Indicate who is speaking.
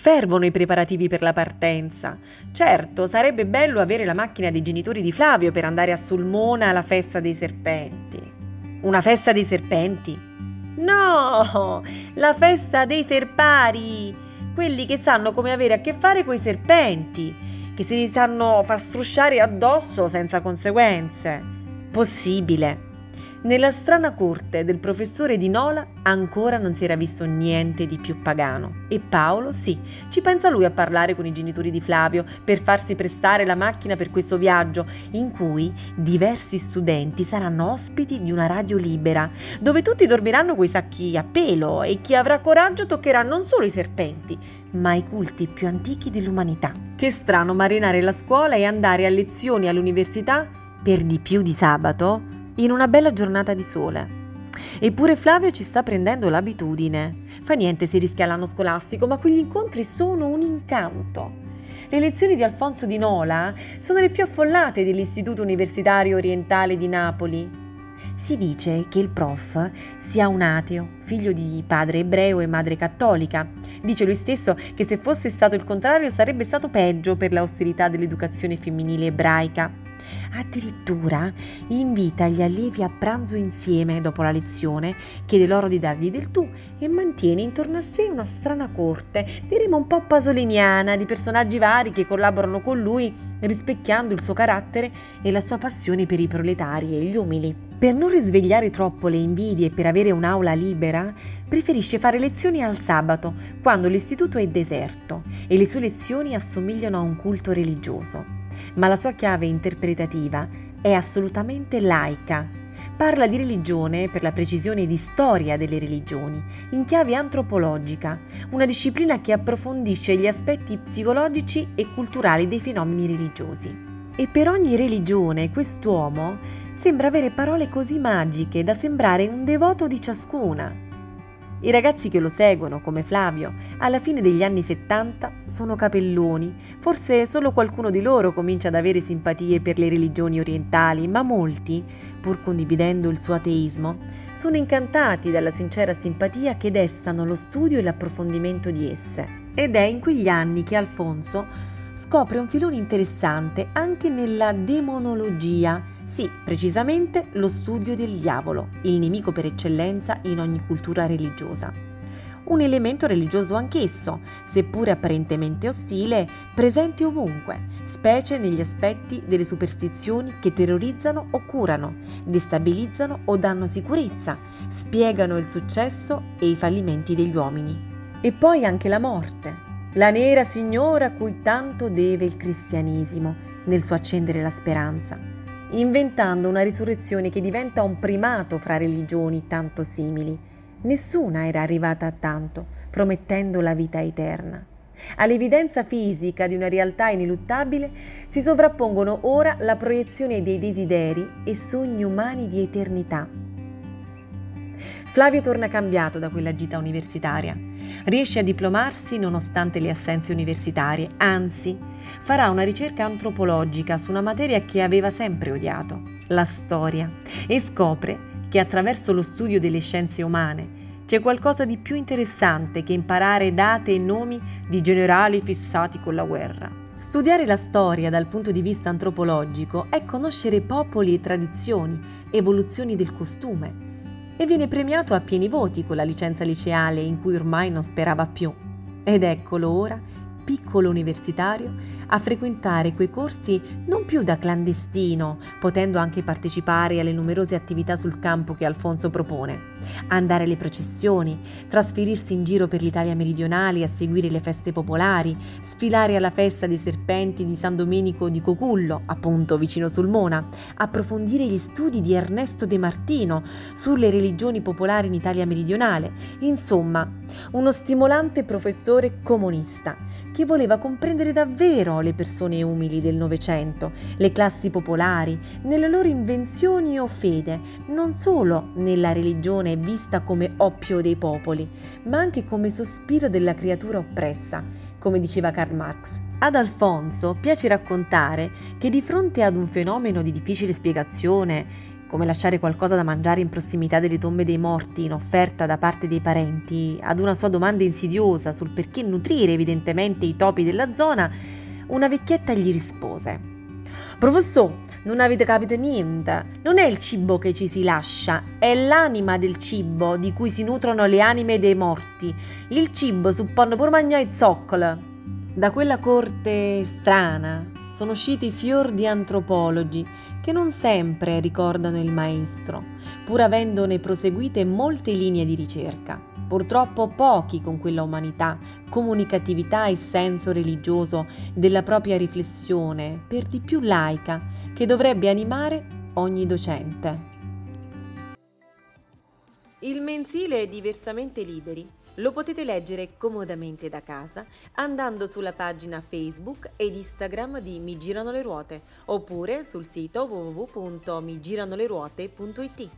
Speaker 1: Fervono i preparativi per la partenza. Certo, sarebbe bello avere la macchina dei genitori di Flavio per andare a Sulmona alla festa dei serpenti. Una festa dei serpenti? No, la festa dei serpari, quelli che sanno come avere a che fare coi serpenti, che si sanno far strusciare addosso senza conseguenze. Possibile. Nella strana corte del professore di Nola ancora non si era visto niente di più pagano. E Paolo, sì, ci pensa lui a parlare con i genitori di Flavio per farsi prestare la macchina per questo viaggio, in cui diversi studenti saranno ospiti di una radio libera, dove tutti dormiranno coi sacchi a pelo e chi avrà coraggio toccherà non solo i serpenti, ma i culti più antichi dell'umanità. Che strano marinare la scuola e andare a lezioni all'università per di più di sabato in una bella giornata di sole. Eppure Flavio ci sta prendendo l'abitudine. Fa niente se rischia l'anno scolastico, ma quegli incontri sono un incanto. Le lezioni di Alfonso di Nola sono le più affollate dell'Istituto Universitario Orientale di Napoli. Si dice che il prof sia un ateo, figlio di padre ebreo e madre cattolica. Dice lui stesso che se fosse stato il contrario sarebbe stato peggio per l'austerità dell'educazione femminile ebraica. Addirittura invita gli allievi a pranzo insieme dopo la lezione, chiede loro di dargli del tu e mantiene intorno a sé una strana corte, diremo un po' pasoliniana, di personaggi vari che collaborano con lui, rispecchiando il suo carattere e la sua passione per i proletari e gli umili. Per non risvegliare troppo le invidie e per avere un'aula libera, preferisce fare lezioni al sabato, quando l'istituto è deserto e le sue lezioni assomigliano a un culto religioso ma la sua chiave interpretativa è assolutamente laica. Parla di religione, per la precisione di storia delle religioni, in chiave antropologica, una disciplina che approfondisce gli aspetti psicologici e culturali dei fenomeni religiosi. E per ogni religione quest'uomo sembra avere parole così magiche da sembrare un devoto di ciascuna. I ragazzi che lo seguono, come Flavio, alla fine degli anni 70 sono capelloni. Forse solo qualcuno di loro comincia ad avere simpatie per le religioni orientali, ma molti, pur condividendo il suo ateismo, sono incantati dalla sincera simpatia che destano lo studio e l'approfondimento di esse. Ed è in quegli anni che Alfonso scopre un filone interessante anche nella demonologia sì, precisamente lo studio del diavolo, il nemico per eccellenza in ogni cultura religiosa. Un elemento religioso anch'esso, seppure apparentemente ostile, presente ovunque, specie negli aspetti delle superstizioni che terrorizzano o curano, destabilizzano o danno sicurezza, spiegano il successo e i fallimenti degli uomini. E poi anche la morte, la nera signora a cui tanto deve il cristianesimo nel suo accendere la speranza inventando una risurrezione che diventa un primato fra religioni tanto simili. Nessuna era arrivata a tanto, promettendo la vita eterna. All'evidenza fisica di una realtà ineluttabile si sovrappongono ora la proiezione dei desideri e sogni umani di eternità. Flavio torna cambiato da quella gita universitaria. Riesce a diplomarsi nonostante le assenze universitarie, anzi, farà una ricerca antropologica su una materia che aveva sempre odiato, la storia, e scopre che attraverso lo studio delle scienze umane c'è qualcosa di più interessante che imparare date e nomi di generali fissati con la guerra. Studiare la storia dal punto di vista antropologico è conoscere popoli e tradizioni, evoluzioni del costume, e viene premiato a pieni voti con la licenza liceale in cui ormai non sperava più. Ed eccolo ora piccolo universitario a frequentare quei corsi non più da clandestino, potendo anche partecipare alle numerose attività sul campo che Alfonso propone, andare alle processioni, trasferirsi in giro per l'Italia meridionale a seguire le feste popolari, sfilare alla festa dei serpenti di San Domenico di Cocullo, appunto vicino Sulmona, approfondire gli studi di Ernesto De Martino sulle religioni popolari in Italia meridionale, insomma, uno stimolante professore comunista che voleva comprendere davvero le persone umili del Novecento, le classi popolari, nelle loro invenzioni o fede, non solo nella religione vista come oppio dei popoli, ma anche come sospiro della creatura oppressa, come diceva Karl Marx. Ad Alfonso piace raccontare che di fronte ad un fenomeno di difficile spiegazione, come lasciare qualcosa da mangiare in prossimità delle tombe dei morti in offerta da parte dei parenti, ad una sua domanda insidiosa sul perché nutrire evidentemente i topi della zona, una vecchietta gli rispose Professor, non avete capito niente. Non è il cibo che ci si lascia, è l'anima del cibo di cui si nutrono le anime dei morti. Il cibo suppone pur mangiare zoccole. Da quella corte strana sono usciti fior di antropologi che non sempre ricordano il maestro, pur avendone proseguite molte linee di ricerca. Purtroppo pochi con quella umanità, comunicatività e senso religioso della propria riflessione, per di più laica, che dovrebbe animare ogni docente. Il mensile è diversamente liberi lo potete leggere comodamente da casa andando sulla pagina Facebook ed Instagram di Mi Girano le Ruote oppure sul sito www.migiranoleruote.it.